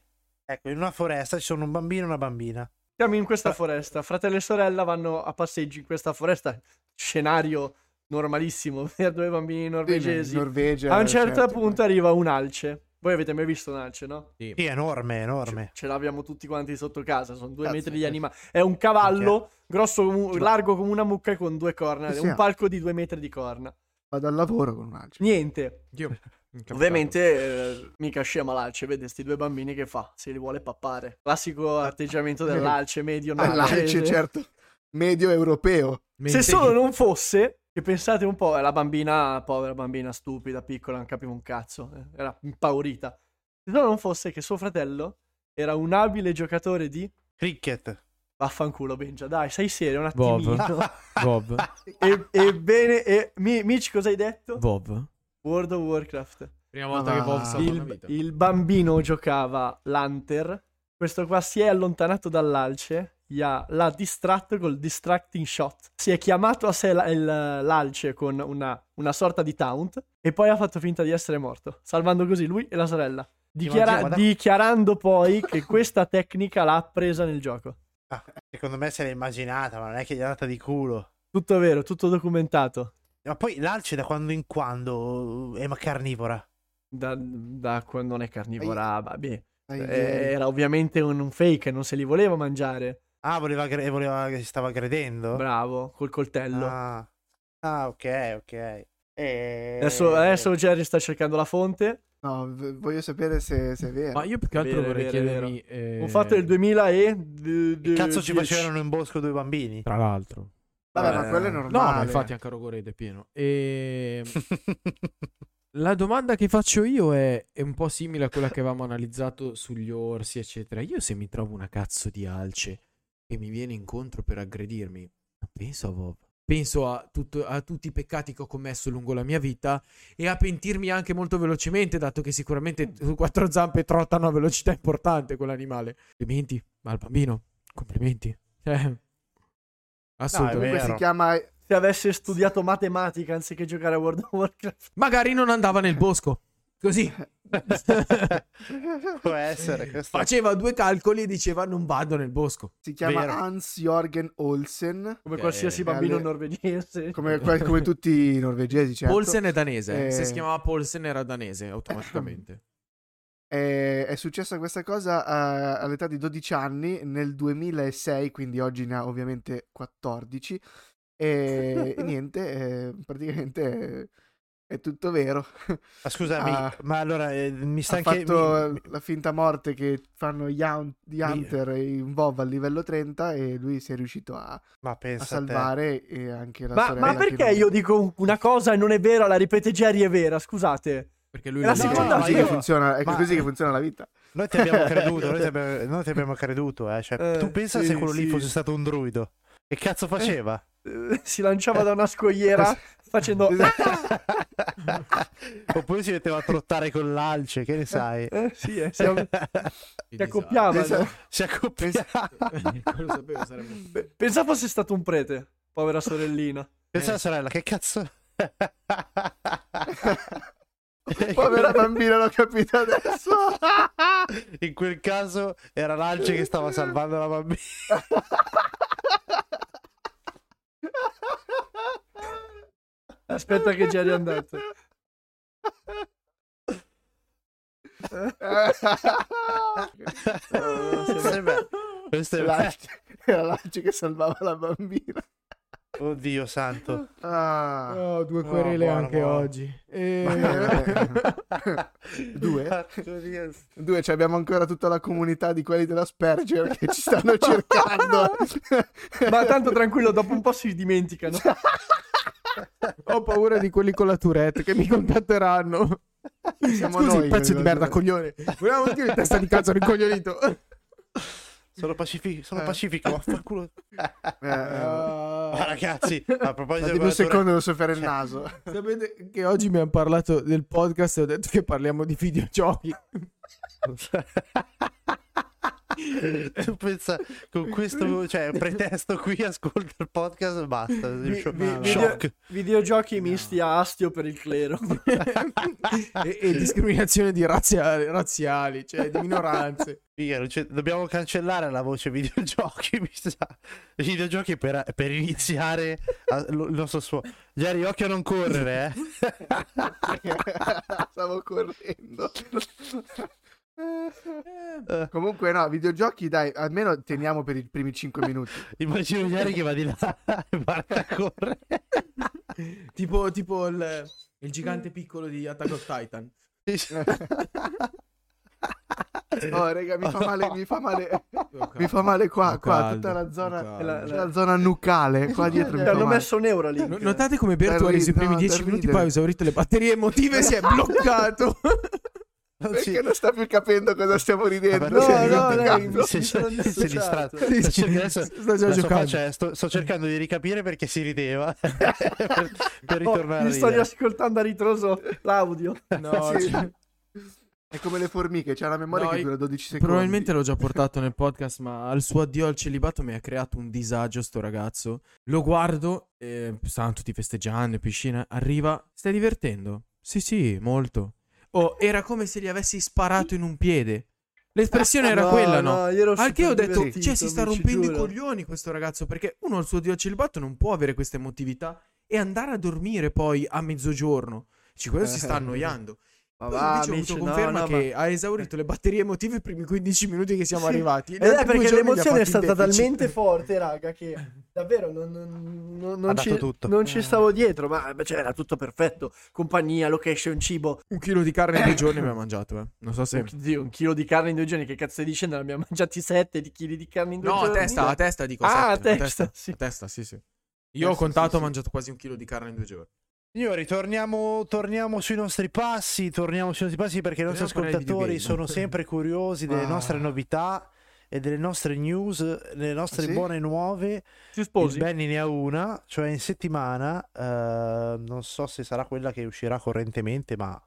S1: Ecco, in una foresta ci sono un bambino e una bambina.
S2: Siamo in questa foresta. Fratello e sorella vanno a passeggio in questa foresta. Scenario normalissimo per due bambini norvegesi.
S3: In Norvegia.
S2: A un certo
S3: certo,
S2: punto arriva un alce. Voi avete mai visto un alce, no?
S4: Sì.
S1: Sì, enorme, enorme.
S2: Ce l'abbiamo tutti quanti sotto casa, sono due
S3: Cazzo,
S2: metri di
S3: sì.
S2: animale. È un cavallo grosso, come-
S3: Sì,
S2: largo come una mucca e con due corna.
S3: Sì,
S2: un
S3: sì.
S2: palco di due metri di corna.
S3: Vado al lavoro con un alce.
S2: Niente.
S4: Dio, incappato.
S2: Ovviamente, eh, mica scema l'alce, vede sti due bambini che fa? Se li vuole pappare. Classico atteggiamento dell'alce medio
S3: Ah, l'alce, certo. Medio europeo.
S2: Se solo non fosse, che pensate un po', è la bambina, povera bambina stupida, piccola, non capiva un cazzo, eh, era impaurita. Se solo non fosse che suo fratello era un abile giocatore di...
S1: Cricket.
S2: Vaffanculo Benja, dai, sei serio un
S4: Bob.
S2: attimino.
S4: Vov.
S2: e, ebbene, e, Mi- Mitch cosa hai detto?
S4: Vov.
S2: World of Warcraft.
S4: Prima volta
S3: Ah,
S4: che Vov salva
S2: Il,
S4: vita.
S2: il bambino giocava l'Hunter. Questo qua si è allontanato dall'alce. gli ha- l'ha distratto col distracting shot. Si è chiamato a sé la- il- l'alce con una, una sorta di taunt. E poi ha fatto finta di essere morto. Salvando così lui e la sorella. Dichiara- dichiarando poi che questa tecnica l'ha appresa nel gioco.
S1: Ah, secondo me se l'è immaginata, ma non è che gli è andata di culo.
S2: Tutto vero, tutto documentato.
S1: Ma poi l'alce da quando in quando è carnivora.
S2: Da, da quando non è carnivora, vabbè.
S3: Dai,
S2: Eh, Era ovviamente un, un fake, non se li voleva mangiare.
S1: Ah, voleva, voleva che si stava aggredendo?
S2: Bravo, col coltello.
S1: Ah, Ah, ok, ok. E...
S2: Adesso, adesso Jerry sta cercando la fonte.
S3: No, v- voglio sapere se, se è vero.
S4: Ma io più che altro
S2: Vero,
S4: vorrei
S2: vero,
S4: chiedermi... eh,
S2: Un fatto del 2000 e... d-
S1: Che cazzo ci
S2: 10.
S1: facevano in bosco due bambini?
S4: Tra l'altro.
S3: Vabbè, ma
S1: Eh,
S3: quello è
S4: No,
S3: normale.
S4: ma infatti anche a Rogorede è pieno. E... La domanda che faccio io è, è un po' simile a quella che avevamo analizzato sugli orsi, eccetera. Io se mi trovo una cazzo di alce che mi viene incontro per aggredirmi, non penso a Vov. Penso a, tutto- a tutti i peccati che ho commesso lungo la mia vita e a pentirmi anche molto velocemente, dato che sicuramente su quattro zampe trottano a velocità importante quell'animale. Complimenti al bambino, complimenti. Cioè, assolutamente.
S3: Comunque si chiama
S2: Se avesse studiato matematica anziché giocare a World of Warcraft.
S4: Magari non andava nel bosco. Così.
S1: Può essere questo.
S4: Faceva due calcoli e diceva non vado nel bosco.
S3: si chiama
S1: Vero.
S3: Hans Jorgen Olsen,
S2: Come qualsiasi
S3: eh,
S2: bambino
S3: alle-
S2: norvegese.
S3: come, come tutti i norvegesi, certo.
S4: Polsen è danese.
S3: Eh.
S4: Se si chiamava Polsen era danese automaticamente.
S3: È, è successa questa cosa eh, all'età di 12 anni nel 2006, quindi oggi ne ha ovviamente 14. E, e niente, eh, praticamente è, è tutto vero.
S1: Ma scusami,
S3: Ah.
S1: ma allora eh, mi sta
S3: ha
S1: anche...
S3: fatto
S1: mi-
S3: la finta morte che fanno gli, Hun- gli Hunter in WoW a livello 30 e lui si è riuscito a,
S1: Ma
S3: a
S1: pensa a
S3: salvare e anche la
S2: Ma,
S3: sorella.
S2: ma perché
S3: non-
S2: io dico una cosa e non è vera, la ripete Jerry è vera? Scusate.
S4: Perché lui
S2: È la
S4: lo
S3: È
S4: dice.
S2: seconda
S1: io-
S3: che funziona, è
S1: ma-
S3: così che funziona la vita.
S1: Noi ti abbiamo creduto, noi ti abbiamo, noi ti abbiamo creduto, eh. Cioè,
S2: Eh,
S1: tu pensa
S2: sì,
S1: se quello lì
S2: sì.
S1: fosse stato un druido. Che cazzo faceva?
S2: Eh, Si lanciava da una scogliera facendo...
S1: Oppure si metteva a trottare con l'alce, che ne sai?
S2: Eh, sì, eh, si,
S4: Che
S2: si
S4: disastro.
S2: accoppiava.
S3: Pensa-
S1: Si accoppiava.
S4: Quello sapevo sarebbe...
S2: Pe- Pensa fosse stato un prete, povera sorellina.
S1: Pensa alla sorella, che cazzo...
S3: Povera bambina, l'ho capito adesso.
S1: In quel caso era l'alce che stava salvando la bambina.
S2: Aspetta che Jerry è andato.
S1: Questo è.
S3: L'alce- Era l'alce che salvava la bambina.
S1: Oddio santo.
S3: Ah.
S4: Oh, due
S1: No,
S4: querele
S1: buono,
S4: anche
S1: buono.
S4: oggi. E...
S3: Due? Due, cioè abbiamo ancora tutta la comunità di quelli della Sperger che ci stanno cercando.
S2: Ma tanto tranquillo, dopo un po' si dimenticano.
S4: Ho paura di quelli con la Tourette che mi contatteranno.
S3: Siamo
S4: Scusi,
S3: noi,
S4: pezzo di merda, coglione. Vogliamo dire testa di cazzo rincoglionito.
S1: Sono pacifico, sono
S3: Eh.
S1: pacifico, vaffanculo.
S3: Eh,
S1: Ma ragazzi, a proposito di
S3: un secondo, devo soffiare il naso.
S4: Sapete che oggi mi hanno parlato del podcast e ho detto che parliamo di videogiochi.
S1: Tu pensa con questo cioè, pretesto qui ascolta il podcast basta
S2: Vi- vi-
S1: shock
S2: Videogiochi misti a astio per il clero.
S4: e, e discriminazione di razziali, razziali, cioè di minoranze.
S1: C'è- dobbiamo cancellare la voce videogiochi mi sa. videogiochi per, per iniziare a- lo- il nostro suono Geri occhio a non correre eh
S3: Stavo correndo.
S1: Eh,
S3: Comunque, no, videogiochi, dai, almeno teniamo per i primi 5 minuti.
S1: immagino Geri che va di là e parte a correre
S4: tipo tipo il, il gigante piccolo di Attack of Titan.
S3: Oh, raga, mi fa male, mi fa male,
S4: Ho
S3: mi fa male qua,
S4: Ho
S3: qua, tutta la
S4: ho
S3: zona,
S4: caldo.
S2: la-
S3: c'è la zona nucale, qua dietro mi
S2: Ti
S3: fa
S2: hanno messo un euro lì.
S4: No- Notate come Berto ha i primi
S3: ridere,
S4: 10
S3: per
S4: minuti, poi ha esaurito le batterie emotive e si è bloccato.
S1: Non
S3: Perché
S1: si-
S3: non sta più capendo cosa stiamo ridendo? Si
S2: no, no, lei-
S1: si,
S2: mi
S1: si,
S2: sono
S1: si è
S2: dissociato.
S1: distratto Sto cercando- adesso-
S4: sta già
S1: la sua
S4: giocando.
S1: faccia è, sto, sto cercando di ricapire perché si rideva per, per
S2: Oh,
S1: ritornare
S2: mi sto riascoltando a ritroso l'audio.
S4: No,
S3: Sì.
S4: cioè,
S3: È come le formiche, c'ha la memoria
S4: No,
S3: che dura 12 secondi.
S4: probabilmente l'ho già portato nel podcast, ma al suo addio al celibato mi ha creato un disagio sto ragazzo. Lo guardo, eh, stanno tutti festeggiando in piscina, arriva, stai divertendo? Sì, sì, molto. Oh, era come se gli avessi sparato in un piede. L'espressione era quella, no?
S2: ero
S4: Al che ho detto, cioè si sta rompendo i coglioni questo ragazzo perché uno al suo dio celibato non può avere questa emotività e andare a dormire poi a mezzogiorno. Dici, quello si sta annoiando.
S2: Ma va, amici, no,
S4: conferma
S2: no,
S4: che
S2: ma-
S4: ha esaurito le batterie emotive i primi 15 minuti che siamo
S2: Sì.
S4: arrivati.
S2: Ed è perché l'emozione è stata talmente forte, raga, che davvero non, non- non- non ci,
S1: dato tutto.
S2: non ci stavo dietro. Ma cioè, era tutto perfetto. Compagnia, location, cibo.
S4: Un chilo di carne in due giorni abbiamo mangiato, eh. Non so se...
S2: Un, Dio, un chilo di carne in due giorni. Che cazzo stai dicendo? Ne abbiamo mangiati sette di chili di carne in due
S4: No, a
S2: giorni.
S4: testa, a testa dico
S2: Ah,
S4: sette,
S2: a
S4: a
S2: testa,
S4: testa,
S2: sì.
S4: a testa, sì, sì. Io
S3: Testa,
S4: ho contato,
S3: sì, sì.
S4: ho mangiato quasi un chilo di carne in due giorni.
S1: Signori, torniamo, torniamo sui nostri passi, torniamo sui nostri passi perché i nostri
S4: di
S1: ascoltatori sono sempre curiosi delle
S3: Ah.
S1: nostre novità e delle nostre news, delle nostre
S3: Ah, sì?
S1: buone nuove. Il
S2: sposi?
S1: Benny ne ha una, cioè in settimana, eh, non so se sarà quella che uscirà correntemente, ma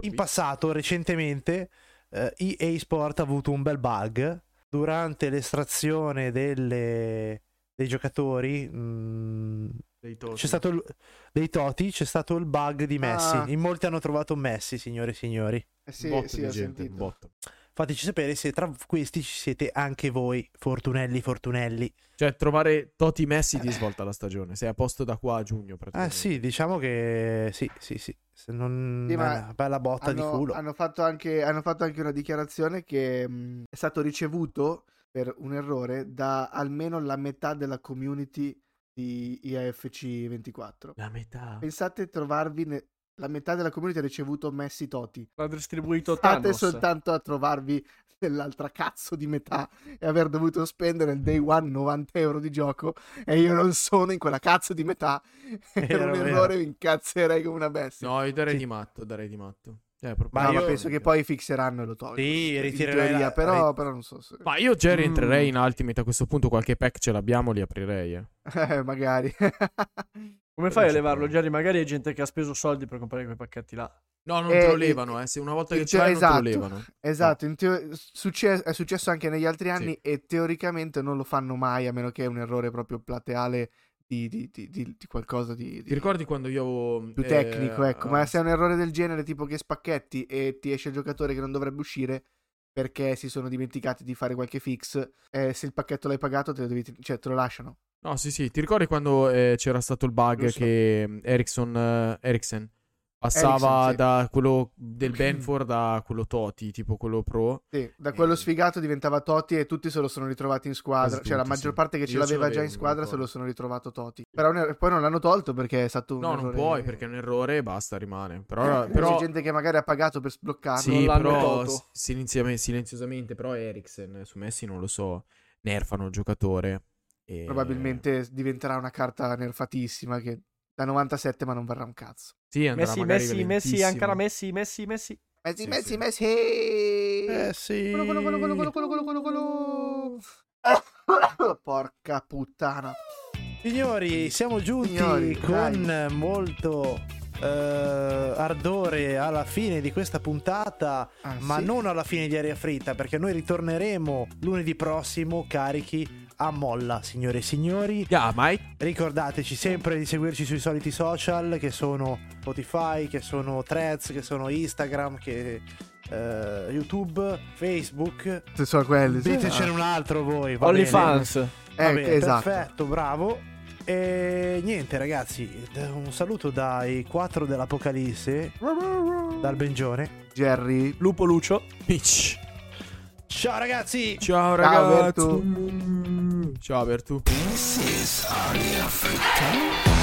S1: in passato, recentemente, eh, EA Sport ha avuto un bel bug durante l'estrazione delle- dei giocatori. mm,
S4: Dei toti.
S1: c'è stato il- dei Toti, c'è stato il bug di Messi.
S3: Ah.
S1: In molti hanno trovato Messi, signore e signori.
S3: Eh sì,
S4: botto
S3: sì,
S4: di
S3: ho
S4: gente,
S3: sentito.
S4: botto.
S1: Fateci sapere se tra questi ci siete anche voi, Fortunelli, Fortunelli.
S4: Cioè, trovare Toti Messi di svolta la stagione. Sei a posto da qua a giugno,
S1: Eh
S4: praticamente.
S1: sì, diciamo che sì, sì, sì. Se non
S3: Sì,
S1: una bella botta di
S3: hanno,
S1: culo.
S3: hanno fatto anche, hanno fatto anche una dichiarazione che mh, è stato ricevuto per un errore da almeno la metà della community di IAFC 24.
S4: La metà.
S3: Pensate trovarvi ne- la metà della community ha ricevuto Messi Toti.
S2: L'ha distribuito
S3: State
S2: Thanos.
S3: soltanto a trovarvi nell'altra cazzo di metà e aver dovuto spendere il day one 90 euro di gioco e io non sono in quella cazzo di metà.
S1: Vero,
S3: un errore, mi incazzerei come una bestia.
S4: No, io darei
S1: Sì.
S4: di matto, darei di matto. Eh,
S1: Ma
S3: No, ma
S1: io-
S3: penso che poi fixeranno e lo tolgono.
S1: Sì,
S3: teoria,
S1: la-
S3: però,
S1: ri-
S3: però non so se...
S4: Ma io già
S2: Mm.
S4: rientrerei in Ultimate a questo punto. Qualche pack ce l'abbiamo, li aprirei. Eh.
S3: Eh, magari.
S2: Come fai a levarlo, Jerry? Magari è gente che ha speso soldi per comprare quei pacchetti là.
S4: No, non
S3: Eh,
S4: te lo
S3: eh,
S4: levano. Eh. Se una volta
S3: eh,
S4: che ce
S3: cioè,
S4: l'hai, non te
S3: esatto.
S4: lo levano.
S3: esatto, in teo- succe- è successo anche negli altri anni
S4: Sì.
S3: e teoricamente non lo fanno mai a meno che è un errore proprio plateale di, di- di- di- di qualcosa di,
S4: Ti ricordi quando io avevo.
S3: più
S4: eh,
S3: tecnico, ecco. Ma
S4: ah,
S3: se è un errore del genere, tipo che spacchetti e ti esce il giocatore che non dovrebbe uscire perché si sono dimenticati di fare qualche fix, eh, se il pacchetto l'hai pagato te lo, devi- cioè, te lo lasciano.
S4: No, sì, sì. Ti ricordi quando eh, c'era stato il bug
S3: Giusto.
S4: che mm, Ericsson, eh, Eriksen passava
S3: Eriksen, sì.
S4: da quello del Benford a quello Toti, tipo quello pro?
S3: Sì, da quello
S4: Eh.
S3: sfigato diventava Toti e tutti se lo sono ritrovati in squadra.
S4: Quasi
S3: cioè, la maggior
S4: sì.
S3: parte che ce
S4: Io ce
S3: l'aveva già
S4: l'avevo,
S3: in squadra se lo sono ritrovato Toti. Però un er- poi non l'hanno tolto perché è stato un
S4: No, non
S3: errore-
S4: puoi perché è un errore e basta, rimane. Però,
S3: Eh,
S4: però
S3: C'è gente che magari ha pagato per sbloccarlo.
S4: sì,
S2: non
S4: però
S2: tolto.
S4: s- silenzia- silenziosamente, però Eriksen su Messi non lo so, nerfano il giocatore. E...
S3: Probabilmente ehm diventerà una carta nerfatissima che da 97 ma non verrà un cazzo.
S4: Sì, andrà
S2: Messi, Messi, Messi, ancora Messi, Messi, Messi.
S3: Messi,
S4: sì,
S3: Messi,
S4: sì.
S3: Messi.
S1: Eh,
S3: Messi. Porca puttana.
S1: Signori, siamo giunti
S3: Signori,
S1: con dai. molto eh, ardore alla fine di questa puntata,
S3: Ah,
S1: ma
S3: sì?
S1: non alla fine di Aria Fritta, perché noi ritorneremo lunedì prossimo carichi a molla, signore e signori.
S4: Yeah, Mike.
S1: Ricordateci sempre di seguirci sui soliti social che sono Spotify, che sono Threads, che sono Instagram, che eh, YouTube, Facebook.
S3: Se sono quelli. sì.
S1: Ditecene un altro voi.
S2: OnlyFans.
S3: Eh, esatto.
S1: Perfetto, bravo. E niente ragazzi, un saluto dai quattro dell'Apocalisse, dal Bengione.
S3: Jerry.
S2: Lupo Lucio.
S4: Mitch.
S1: Ciao ragazzi!
S4: Ciao
S3: Ciao,
S4: ragazzi. Ciao Bertu.
S5: This is Aria Fritta.